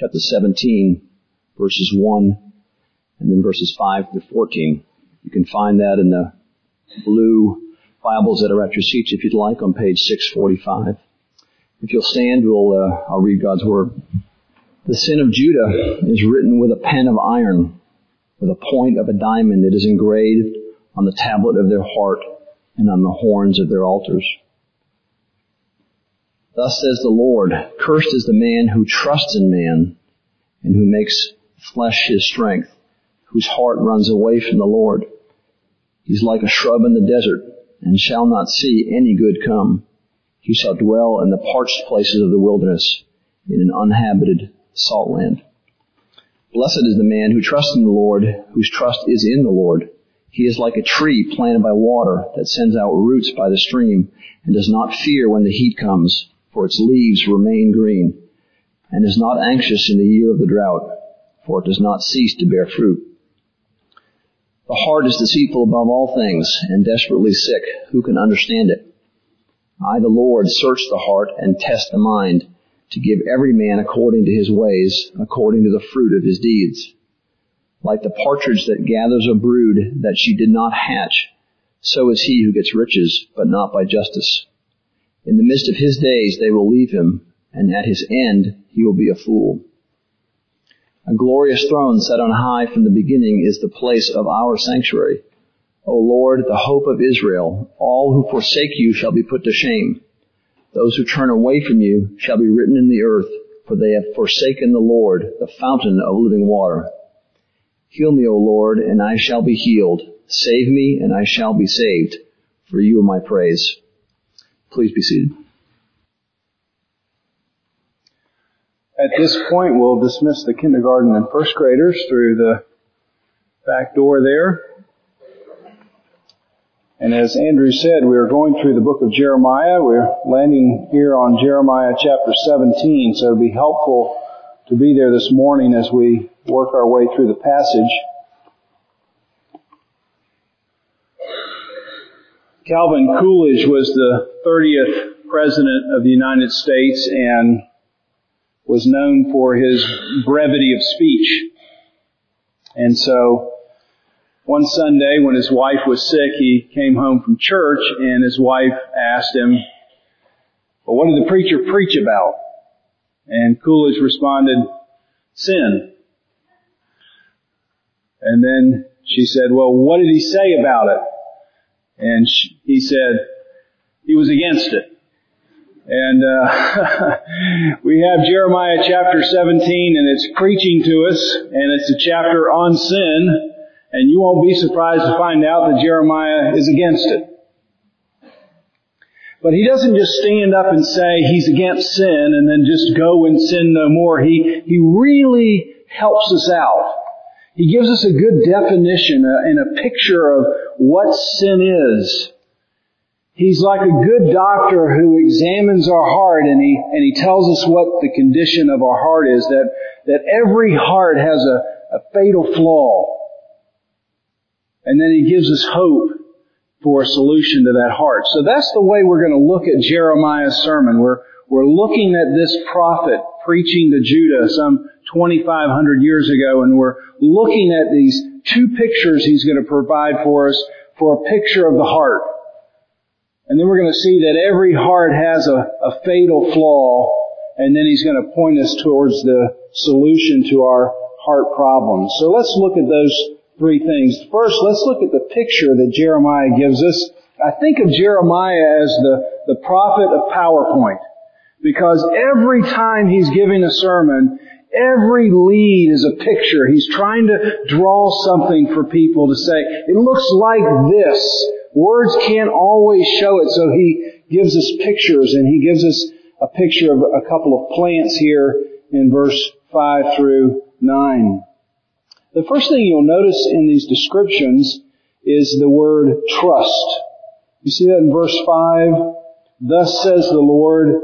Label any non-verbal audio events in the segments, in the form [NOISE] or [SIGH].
chapter 17, verses 1 and then verses 5 to 14. You can find that in the blue Bibles that are at your seats if you'd like on page 645. If you'll stand, we'll, uh, I'll read God's Word. The sin of Judah is written with a pen of iron, with a point of a diamond that is engraved on the tablet of their heart and on the horns of their altars. Thus says the Lord, cursed is the man who trusts in man and who makes flesh his strength, whose heart runs away from the Lord. He's like a shrub in the desert and shall not see any good come. He shall dwell in the parched places of the wilderness in an uninhabited salt land. Blessed is the man who trusts in the Lord, whose trust is in the Lord. He is like a tree planted by water that sends out roots by the stream and does not fear when the heat comes, for its leaves remain green, and is not anxious in the year of the drought, for it does not cease to bear fruit. The heart is deceitful above all things and desperately sick. Who can understand it? I, the Lord, search the heart and test the mind to give every man according to his ways, according to the fruit of his deeds. Like the partridge that gathers a brood that she did not hatch, so is he who gets riches, but not by justice. In the midst of his days they will leave him, and at his end he will be a fool. A glorious throne set on high from the beginning is the place of our sanctuary. O Lord, the hope of Israel, all who forsake you shall be put to shame. Those who turn away from you shall be written in the earth, for they have forsaken the Lord, the fountain of living water. Heal me, O Lord, and I shall be healed. Save me, and I shall be saved, for you are my praise. Please be seated. At this point, we'll dismiss the kindergarten and first graders through the back door there. And as Andrew said, we are going through the book of Jeremiah. We're landing here on Jeremiah chapter 17, so it'll be helpful to be there this morning as we work our way through the passage. Calvin Coolidge was the 30th President of the United States and was known for his brevity of speech. And so one Sunday when his wife was sick, he came home from church and his wife asked him, well, what did the preacher preach about? And Coolidge responded, sin. And then she said, well, what did he say about it? And she, he said, he was against it. And uh, [LAUGHS] we have Jeremiah chapter 17, and it's preaching to us, and it's a chapter on sin. And you won't be surprised to find out that Jeremiah is against it. But he doesn't just stand up and say he's against sin and then just go and sin no more. He, he really helps us out. He gives us a good definition and a picture of what sin is. He's like a good doctor who examines our heart and he, and he tells us what the condition of our heart is, that, that every heart has a, a fatal flaw. And then he gives us hope for a solution to that heart. So that's the way we're going to look at Jeremiah's sermon. We're, we're looking at this prophet preaching to Judah some 2,500 years ago, and we're looking at these two pictures he's going to provide for us for a picture of the heart. And then we're going to see that every heart has a, a fatal flaw, and then he's going to point us towards the solution to our heart problems. So let's look at those three things. First, let's look at the picture that Jeremiah gives us. I think of Jeremiah as the, the prophet of PowerPoint. Because every time he's giving a sermon, every lead is a picture. He's trying to draw something for people to say, it looks like this. Words can't always show it, so he gives us pictures, and he gives us a picture of a couple of plants here in verse 5 through 9. The first thing you'll notice in these descriptions is the word trust. You see that in verse 5? Thus says the Lord,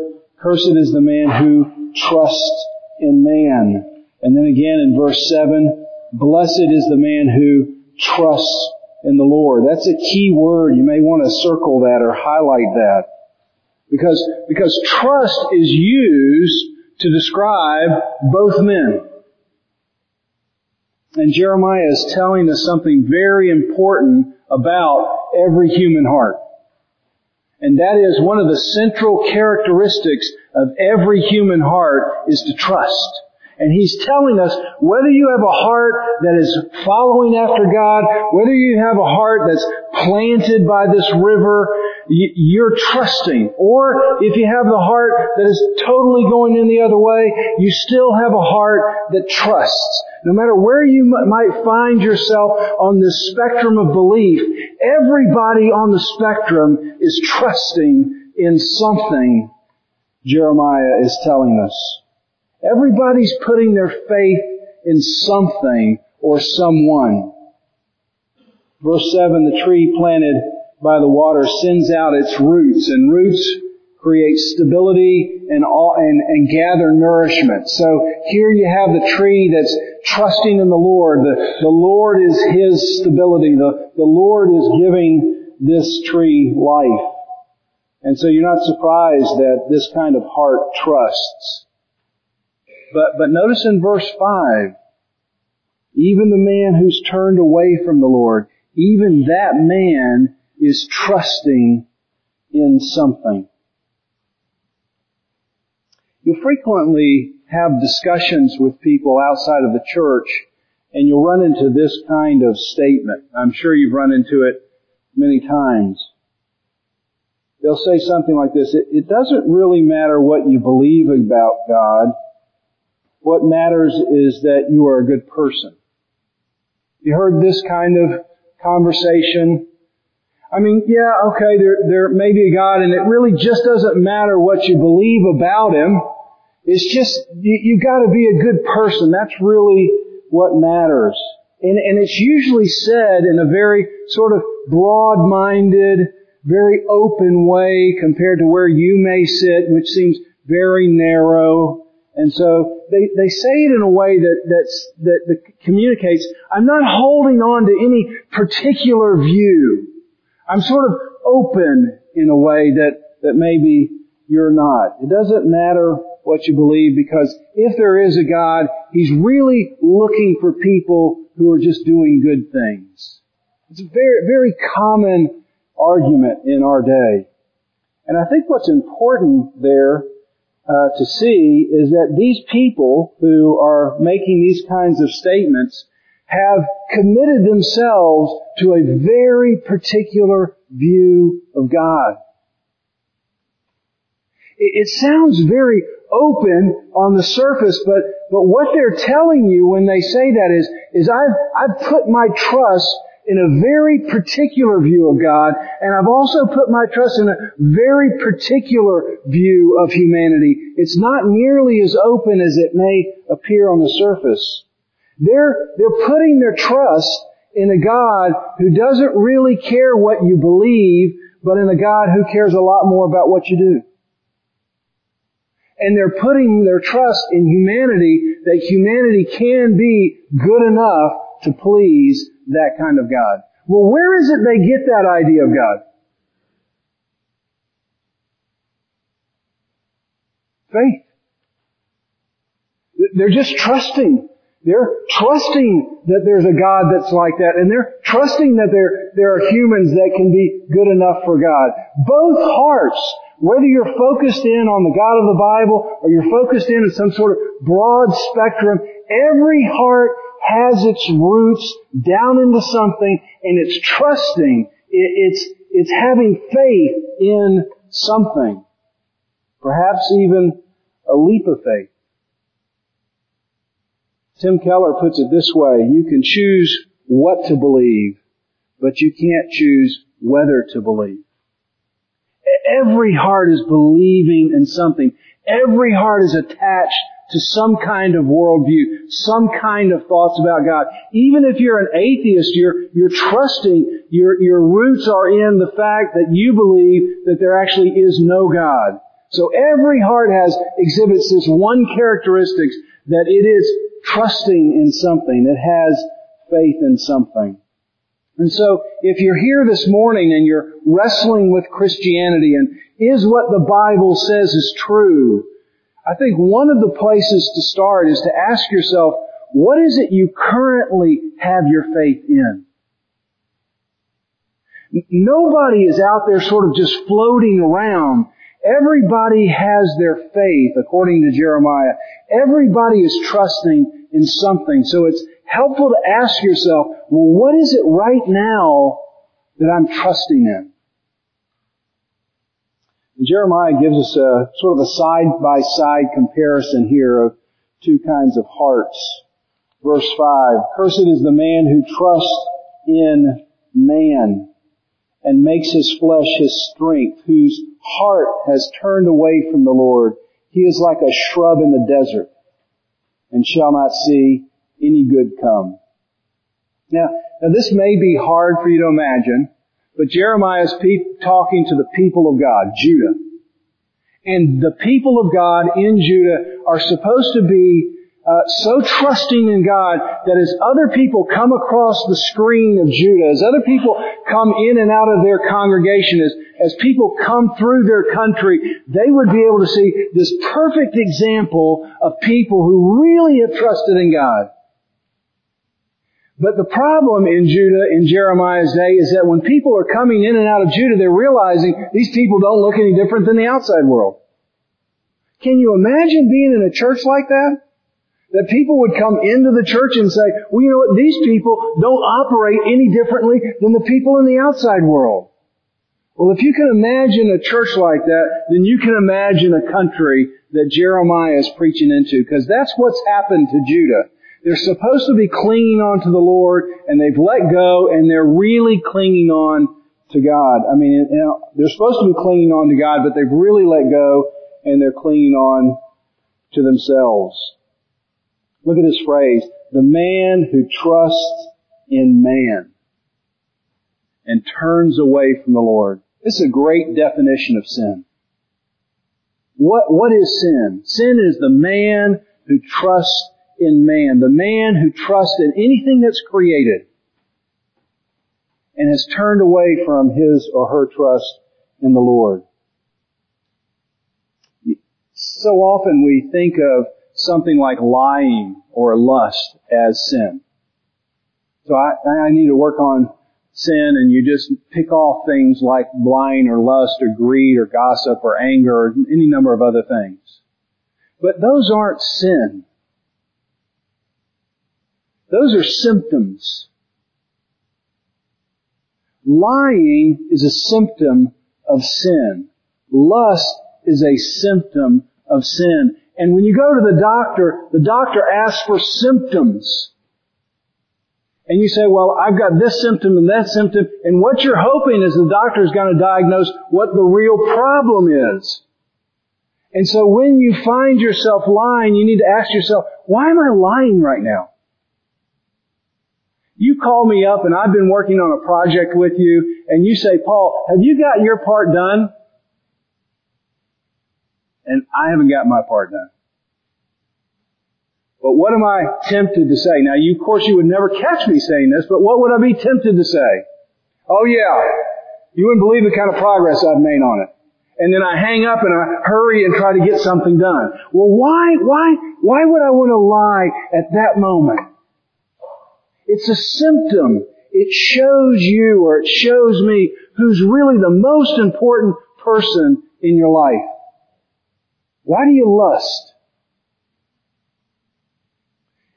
cursed is the man who trusts in man. And then again in verse 7, blessed is the man who trusts in the Lord. That's a key word. You may want to circle that or highlight that. Because, because trust is used to describe both men. And Jeremiah is telling us something very important about every human heart. And that is one of the central characteristics of every human heart is to trust. And he's telling us whether you have a heart that is following after God, whether you have a heart that's planted by this river, you're trusting. Or if you have the heart that is totally going in the other way, you still have a heart that trusts. No matter where you might find yourself on this spectrum of belief, everybody on the spectrum is trusting in something, Jeremiah is telling us. Everybody's putting their faith in something or someone. Verse 7, the tree planted by the water sends out its roots, and roots create stability and, all, and, and gather nourishment. So here you have the tree that's trusting in the Lord. The, the Lord is his stability. The, the Lord is giving this tree life. And so you're not surprised that this kind of heart trusts. But, but notice in verse 5, even the man who's turned away from the Lord, even that man is trusting in something. You'll frequently have discussions with people outside of the church and you'll run into this kind of statement. I'm sure you've run into it many times. They'll say something like this, it, it doesn't really matter what you believe about God. What matters is that you are a good person. You heard this kind of conversation. I mean, yeah, okay, there, there may be a God and it really just doesn't matter what you believe about Him. It's just, you, you gotta be a good person. That's really what matters. And, and it's usually said in a very sort of broad-minded, very open way compared to where you may sit, which seems very narrow. And so they, they say it in a way that, that's, that, that communicates, I'm not holding on to any particular view. I'm sort of open in a way that, that maybe you're not. It doesn't matter what you believe because if there is a God, He's really looking for people who are just doing good things. It's a very, very common argument in our day. And I think what's important there uh, to see is that these people who are making these kinds of statements have committed themselves to a very particular view of God. It, sounds very open on the surface, but, but what they're telling you when they say that is, is I've, I've put my trust in a very particular view of God, and I've also put my trust in a very particular view of humanity. It's not nearly as open as it may appear on the surface. They're, they're putting their trust in a God who doesn't really care what you believe, but in a God who cares a lot more about what you do. And they're putting their trust in humanity that humanity can be good enough to please that kind of God. Well, where is it they get that idea of God? Faith. They're just trusting. They're trusting that there's a God that's like that, and they're trusting that there, there are humans that can be good enough for God. Both hearts, whether you're focused in on the God of the Bible or you're focused in on some sort of broad spectrum, every heart has its roots down into something and it's trusting. It's, it's having faith in something. Perhaps even a leap of faith. Tim Keller puts it this way, you can choose what to believe, but you can't choose whether to believe. Every heart is believing in something. Every heart is attached to some kind of worldview, some kind of thoughts about God. Even if you're an atheist, you're, you're trusting, your, your roots are in the fact that you believe that there actually is no God. So every heart has, exhibits this one characteristic that it is trusting in something, it has faith in something. And so, if you're here this morning and you're wrestling with Christianity and is what the Bible says is true, I think one of the places to start is to ask yourself, what is it you currently have your faith in? Nobody is out there sort of just floating around. Everybody has their faith, according to Jeremiah. Everybody is trusting in something. So it's helpful to ask yourself, well, what is it right now that I'm trusting in? Jeremiah gives us a sort of a side-by-side comparison here of two kinds of hearts. Verse 5, Cursed is the man who trusts in man and makes his flesh his strength, whose heart has turned away from the Lord. He is like a shrub in the desert and shall not see any good come. Now, now this may be hard for you to imagine, but Jeremiah is pe- talking to the people of God, Judah. And the people of God in Judah are supposed to be uh, so trusting in God that as other people come across the screen of Judah, as other people come in and out of their congregation, as, as people come through their country, they would be able to see this perfect example of people who really have trusted in God. But the problem in Judah in Jeremiah's day is that when people are coming in and out of Judah, they're realizing these people don't look any different than the outside world. Can you imagine being in a church like that? That people would come into the church and say, well, you know what, these people don't operate any differently than the people in the outside world. Well, if you can imagine a church like that, then you can imagine a country that Jeremiah is preaching into, because that's what's happened to Judah. They're supposed to be clinging on to the Lord, and they've let go, and they're really clinging on to God. I mean, you know, they're supposed to be clinging on to God, but they've really let go, and they're clinging on to themselves. Look at this phrase, the man who trusts in man and turns away from the Lord. This is a great definition of sin. What, what is sin? Sin is the man who trusts in man, the man who trusts in anything that's created and has turned away from his or her trust in the Lord. So often we think of something like lying or lust as sin. So I, I need to work on sin and you just pick off things like lying or lust or greed or gossip or anger or any number of other things. But those aren't sin. Those are symptoms. Lying is a symptom of sin. Lust is a symptom of sin. And when you go to the doctor, the doctor asks for symptoms. And you say, well, I've got this symptom and that symptom, and what you're hoping is the doctor is going to diagnose what the real problem is. And so when you find yourself lying, you need to ask yourself, why am I lying right now? You call me up and I've been working on a project with you and you say, Paul, have you got your part done? And I haven't got my part done. But what am I tempted to say? Now, you, of course, you would never catch me saying this, but what would I be tempted to say? Oh yeah, you wouldn't believe the kind of progress I've made on it. And then I hang up and I hurry and try to get something done. Well, why, why, why would I want to lie at that moment? It's a symptom. It shows you or it shows me who's really the most important person in your life. Why do you lust?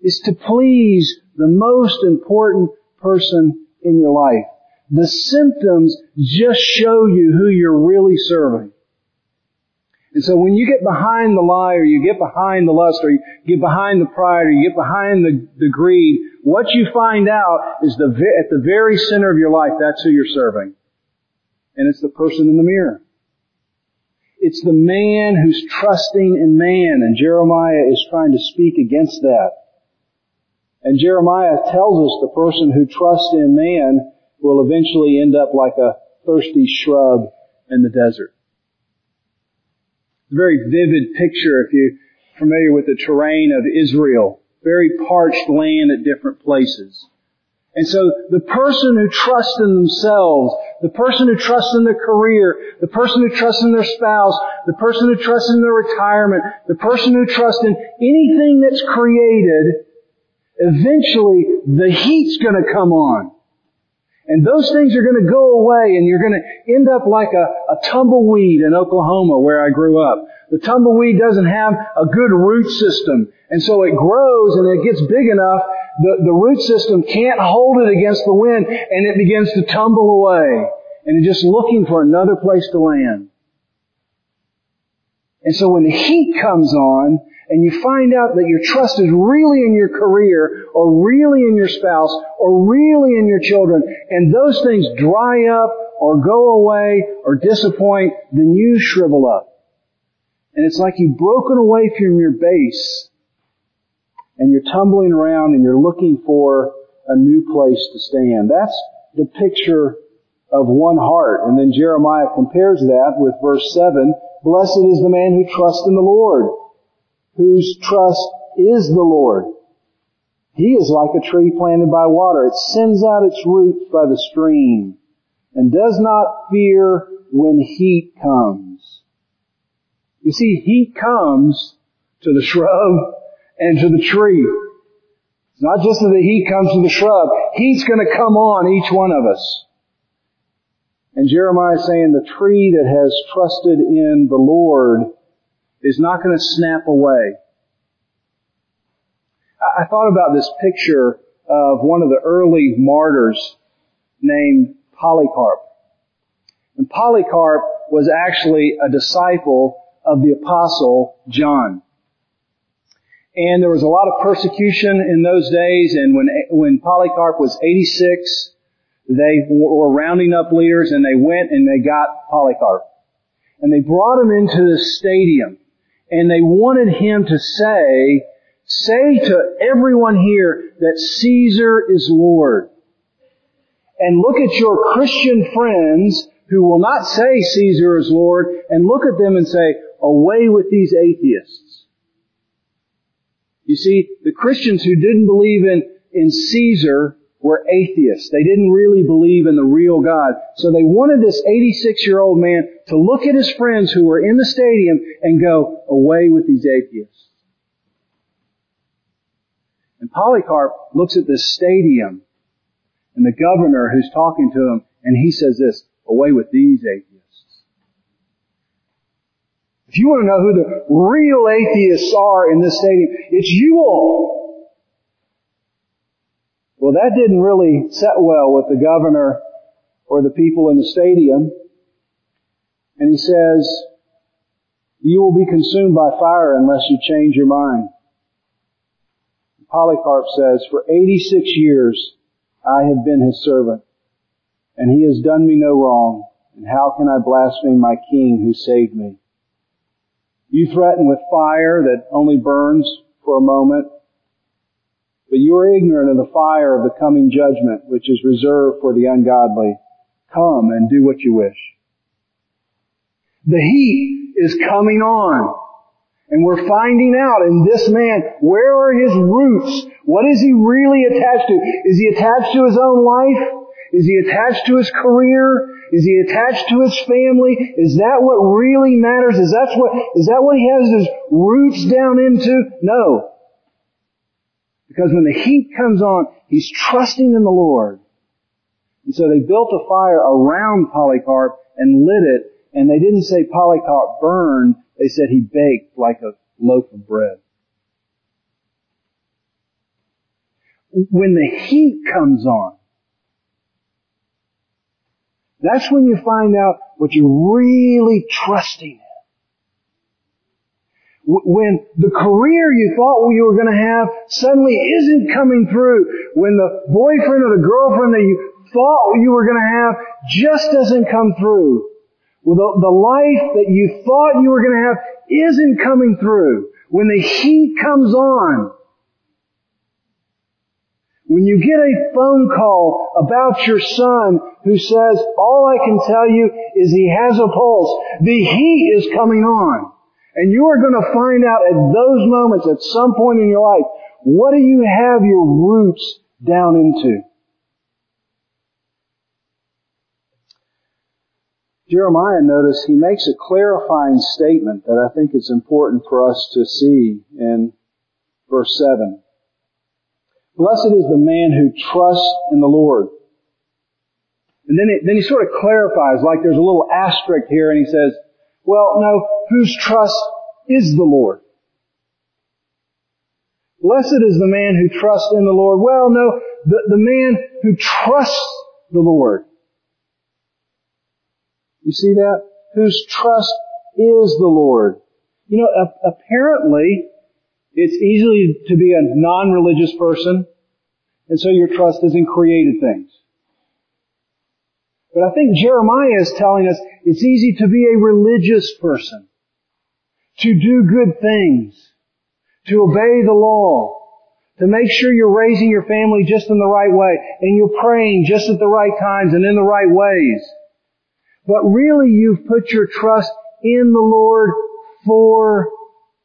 It's to please the most important person in your life. The symptoms just show you who you're really serving. And so when you get behind the lie or you get behind the lust or you get behind the pride or you get behind the, the greed, what you find out is the, at the very center of your life, that's who you're serving. And it's the person in the mirror. It's the man who's trusting in man, and Jeremiah is trying to speak against that. And Jeremiah tells us the person who trusts in man will eventually end up like a thirsty shrub in the desert. Very vivid picture if you're familiar with the terrain of Israel. Very parched land at different places. And so the person who trusts in themselves, the person who trusts in their career, the person who trusts in their spouse, the person who trusts in their retirement, the person who trusts in anything that's created, eventually the heat's gonna come on. And those things are going to go away and you're going to end up like a, a tumbleweed in Oklahoma where I grew up. The tumbleweed doesn't have a good root system. And so it grows and it gets big enough, the, the root system can't hold it against the wind and it begins to tumble away. And it's just looking for another place to land. And so when the heat comes on, and you find out that your trust is really in your career or really in your spouse or really in your children and those things dry up or go away or disappoint, then you shrivel up. And it's like you've broken away from your base and you're tumbling around and you're looking for a new place to stand. That's the picture of one heart. And then Jeremiah compares that with verse 7. Blessed is the man who trusts in the Lord whose trust is the Lord. He is like a tree planted by water. It sends out its roots by the stream and does not fear when heat comes. You see, heat comes to the shrub and to the tree. It's not just that the heat comes to the shrub. Heat's going to come on each one of us. And Jeremiah is saying the tree that has trusted in the Lord is not going to snap away. I thought about this picture of one of the early martyrs named Polycarp. And Polycarp was actually a disciple of the apostle John. And there was a lot of persecution in those days, and when, when Polycarp was 86, they were rounding up leaders and they went and they got Polycarp. And they brought him into the stadium and they wanted him to say, say to everyone here that Caesar is Lord. And look at your Christian friends who will not say Caesar is Lord and look at them and say, away with these atheists. You see, the Christians who didn't believe in, in Caesar were atheists. They didn't really believe in the real God. So they wanted this 86 year old man to look at his friends who were in the stadium and go, away with these atheists. And Polycarp looks at this stadium and the governor who's talking to him and he says this, away with these atheists. If you want to know who the real atheists are in this stadium, it's you all. Well, that didn't really set well with the governor or the people in the stadium. And he says, you will be consumed by fire unless you change your mind. Polycarp says, for 86 years I have been his servant, and he has done me no wrong, and how can I blaspheme my king who saved me? You threaten with fire that only burns for a moment, but you are ignorant of the fire of the coming judgment, which is reserved for the ungodly. Come and do what you wish. The heat is coming on. And we're finding out in this man, where are his roots? What is he really attached to? Is he attached to his own life? Is he attached to his career? Is he attached to his family? Is that what really matters? Is that what, is that what he has his roots down into? No. Because when the heat comes on, he's trusting in the Lord. And so they built a fire around Polycarp and lit it, and they didn't say Polycarp burned, they said he baked like a loaf of bread. When the heat comes on, that's when you find out what you're really trusting in when the career you thought you were going to have suddenly isn't coming through, when the boyfriend or the girlfriend that you thought you were going to have just doesn't come through, well, the, the life that you thought you were going to have isn't coming through, when the heat comes on, when you get a phone call about your son who says, all I can tell you is he has a pulse, the heat is coming on. And you are going to find out at those moments, at some point in your life, what do you have your roots down into? Jeremiah, notice, he makes a clarifying statement that I think is important for us to see in verse 7. Blessed is the man who trusts in the Lord. And then, it, then he sort of clarifies, like there's a little asterisk here, and he says, well, no, whose trust is the Lord? Blessed is the man who trusts in the Lord. Well, no, the, the man who trusts the Lord. You see that? Whose trust is the Lord. You know, apparently, it's easy to be a non-religious person, and so your trust is in created things. But I think Jeremiah is telling us it's easy to be a religious person, to do good things, to obey the law, to make sure you're raising your family just in the right way, and you're praying just at the right times and in the right ways. But really you've put your trust in the Lord for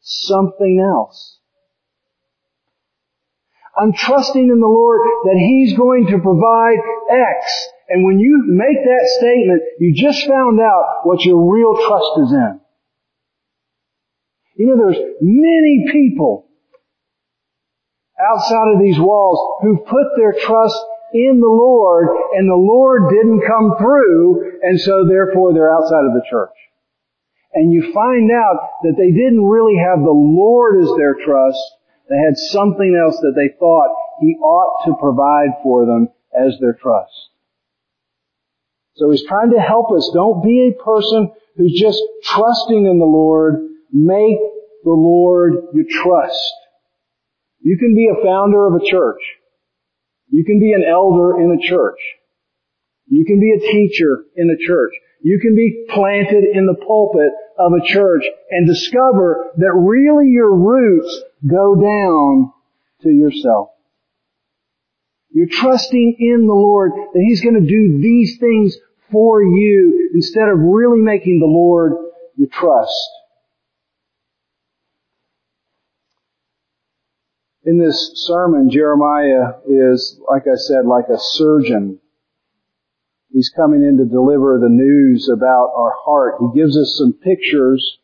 something else. I'm trusting in the Lord that He's going to provide X. And when you make that statement, you just found out what your real trust is in. You know, there's many people outside of these walls who put their trust in the Lord and the Lord didn't come through and so therefore they're outside of the church. And you find out that they didn't really have the Lord as their trust. They had something else that they thought He ought to provide for them as their trust. So He's trying to help us. Don't be a person who's just trusting in the Lord. Make the Lord your trust. You can be a founder of a church. You can be an elder in a church. You can be a teacher in a church. You can be planted in the pulpit of a church and discover that really your roots go down to yourself. You're trusting in the Lord that He's going to do these things for you instead of really making the Lord your trust. In this sermon, Jeremiah is, like I said, like a surgeon. He's coming in to deliver the news about our heart. He gives us some pictures,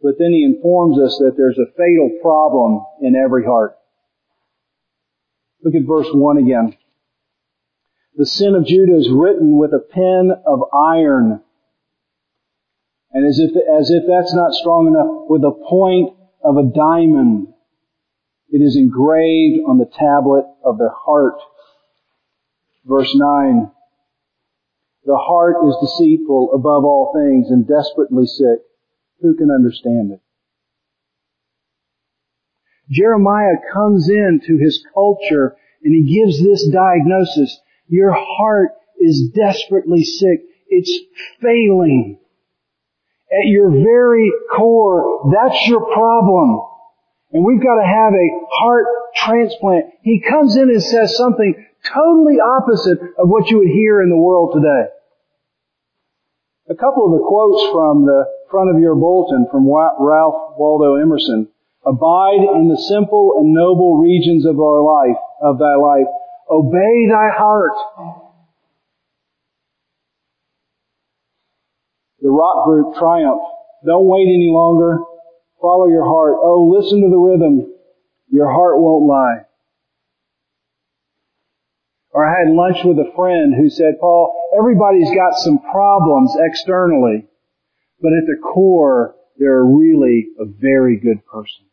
but then he informs us that there's a fatal problem in every heart. Look at verse 1 again. The sin of Judah is written with a pen of iron. And as if, as if that's not strong enough, with a point of a diamond. It is engraved on the tablet of their heart. Verse 9. The heart is deceitful above all things and desperately sick. Who can understand it? Jeremiah comes into his culture and he gives this diagnosis. Your heart is desperately sick. It's failing. At your very core, that's your problem and we've got to have a heart transplant. He comes in and says something totally opposite of what you would hear in the world today. A couple of the quotes from the front of your bulletin from Ralph Waldo Emerson. Abide in the simple and noble regions of our life, of thy life. Obey thy heart. The rock group Triumph. Don't wait any longer. Follow your heart. Oh, listen to the rhythm. Your heart won't lie. Or I had lunch with a friend who said, Paul, everybody's got some problems externally, but at the core, they're really a very good person.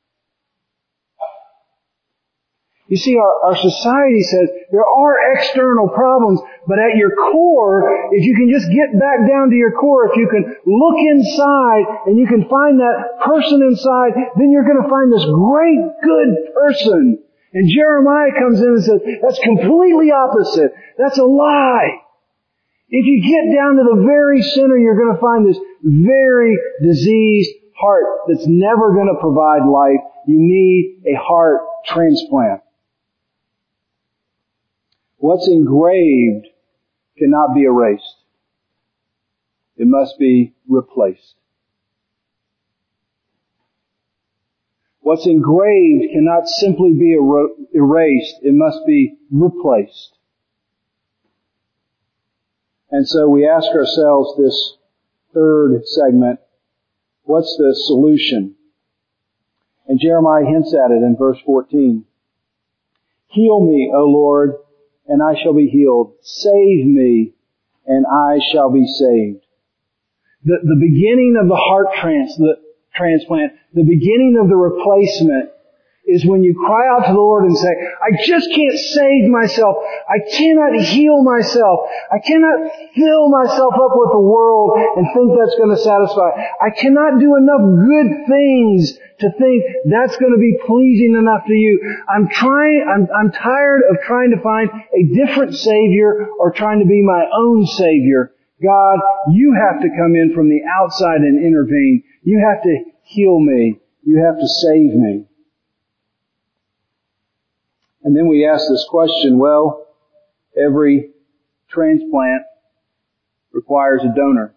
You see, our, our society says there are external problems, but at your core, if you can just get back down to your core, if you can look inside and you can find that person inside, then you're going to find this great good person. And Jeremiah comes in and says, that's completely opposite. That's a lie. If you get down to the very center, you're going to find this very diseased heart that's never going to provide life. You need a heart transplant. What's engraved cannot be erased. It must be replaced. What's engraved cannot simply be erased. It must be replaced. And so we ask ourselves this third segment, what's the solution? And Jeremiah hints at it in verse 14. Heal me, O Lord, and I shall be healed. Save me, and I shall be saved. The, the beginning of the heart trans, the transplant, the beginning of the replacement is when you cry out to the Lord and say, I just can't save myself. I cannot heal myself. I cannot fill myself up with the world and think that's going to satisfy. I cannot do enough good things to think that's going to be pleasing enough to you. I'm trying, I'm, I'm tired of trying to find a different Savior or trying to be my own Savior. God, you have to come in from the outside and intervene. You have to heal me. You have to save me. And then we ask this question, well, every transplant requires a donor.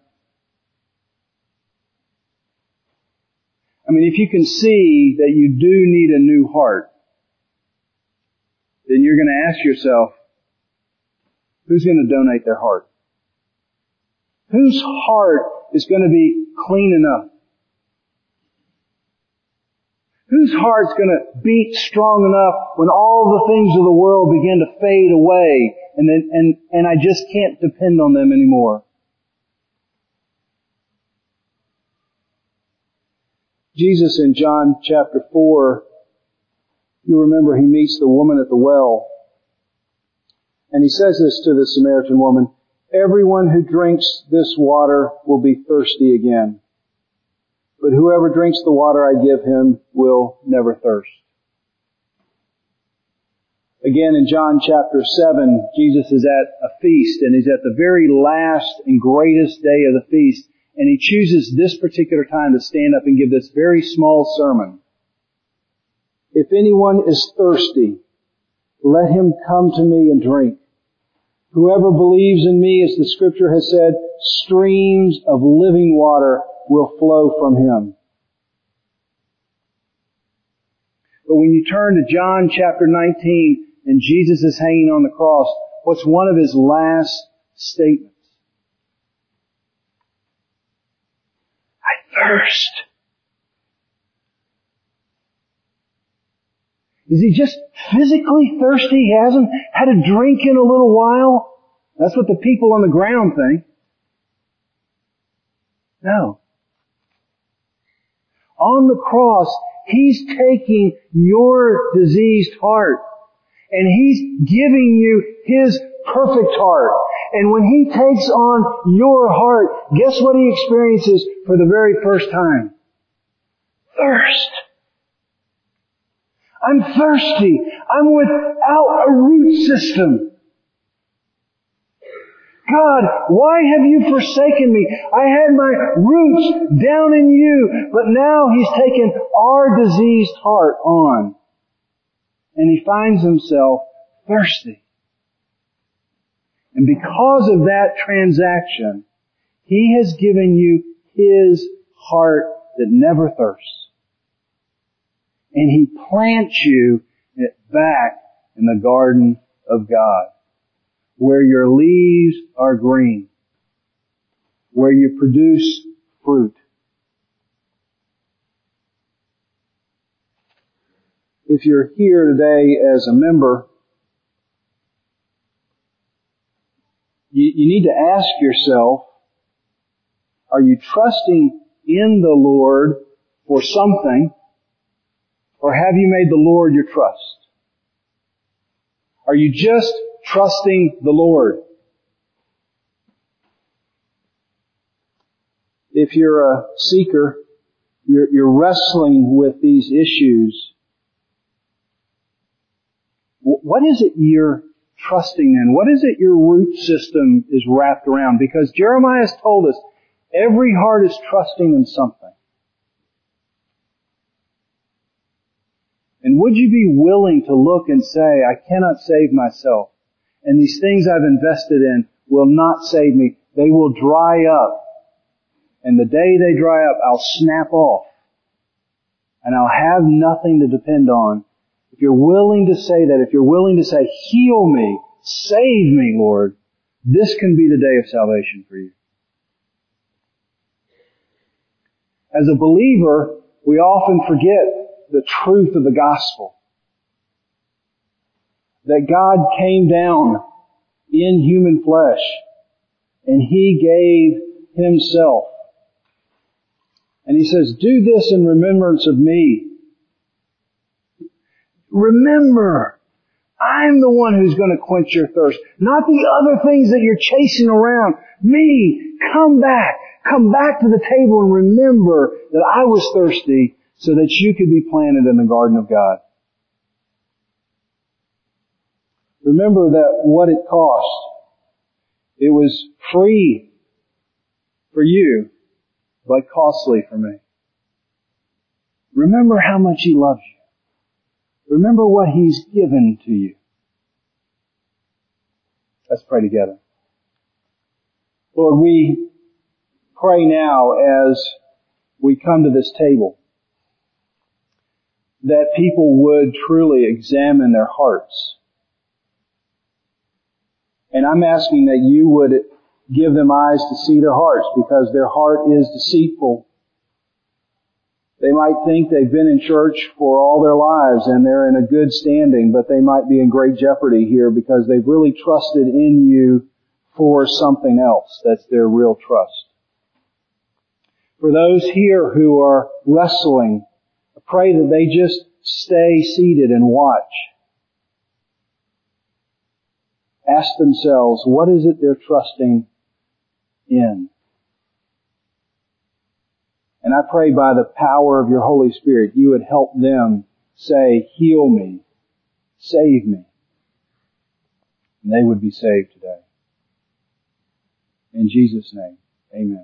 I mean, if you can see that you do need a new heart, then you're going to ask yourself, who's going to donate their heart? Whose heart is going to be clean enough Whose heart's to beat strong enough when all the things of the world begin to fade away and then, and, and I just can't depend on them anymore? Jesus in John chapter 4, you remember he meets the woman at the well. And he says this to the Samaritan woman, everyone who drinks this water will be thirsty again but whoever drinks the water I give him will never thirst. Again, in John chapter 7, Jesus is at a feast, and he's at the very last and greatest day of the feast, and he chooses this particular time to stand up and give this very small sermon. If anyone is thirsty, let him come to me and drink. Whoever believes in me, as the scripture has said, streams of living water will flow from him. But when you turn to John chapter 19 and Jesus is hanging on the cross, what's one of his last statements? I thirst. Is he just physically thirsty? He hasn't had a drink in a little while? That's what the people on the ground think. No on the cross, He's taking your diseased heart and He's giving you His perfect heart. And when He takes on your heart, guess what He experiences for the very first time? Thirst. I'm thirsty. I'm without a root system. God, why have you forsaken me? I had my roots down in you, but now He's taken our diseased heart on. And He finds Himself thirsty. And because of that transaction, He has given you His heart that never thirsts. And He plants you back in the garden of God where your leaves are green, where you produce fruit. If you're here today as a member, you, you need to ask yourself, are you trusting in the Lord for something, or have you made the Lord your trust? Are you just trusting the Lord. If you're a seeker, you're, you're wrestling with these issues. What is it you're trusting in? What is it your root system is wrapped around? Because Jeremiah has told us every heart is trusting in something. And would you be willing to look and say, I cannot save myself? And these things I've invested in will not save me. They will dry up. And the day they dry up, I'll snap off. And I'll have nothing to depend on. If you're willing to say that, if you're willing to say, heal me, save me, Lord, this can be the day of salvation for you. As a believer, we often forget the truth of the gospel. That God came down in human flesh and He gave Himself. And He says, do this in remembrance of me. Remember, I'm the one who's going to quench your thirst, not the other things that you're chasing around. Me, come back. Come back to the table and remember that I was thirsty so that you could be planted in the garden of God. Remember that what it cost. It was free for you, but costly for me. Remember how much He loves you. Remember what He's given to you. Let's pray together. Lord, we pray now as we come to this table that people would truly examine their hearts. And I'm asking that you would give them eyes to see their hearts because their heart is deceitful. They might think they've been in church for all their lives and they're in a good standing, but they might be in great jeopardy here because they've really trusted in you for something else. That's their real trust. For those here who are wrestling, I pray that they just stay seated and watch. Ask themselves, what is it they're trusting in? And I pray by the power of your Holy Spirit, you would help them say, heal me, save me. And they would be saved today. In Jesus' name, amen.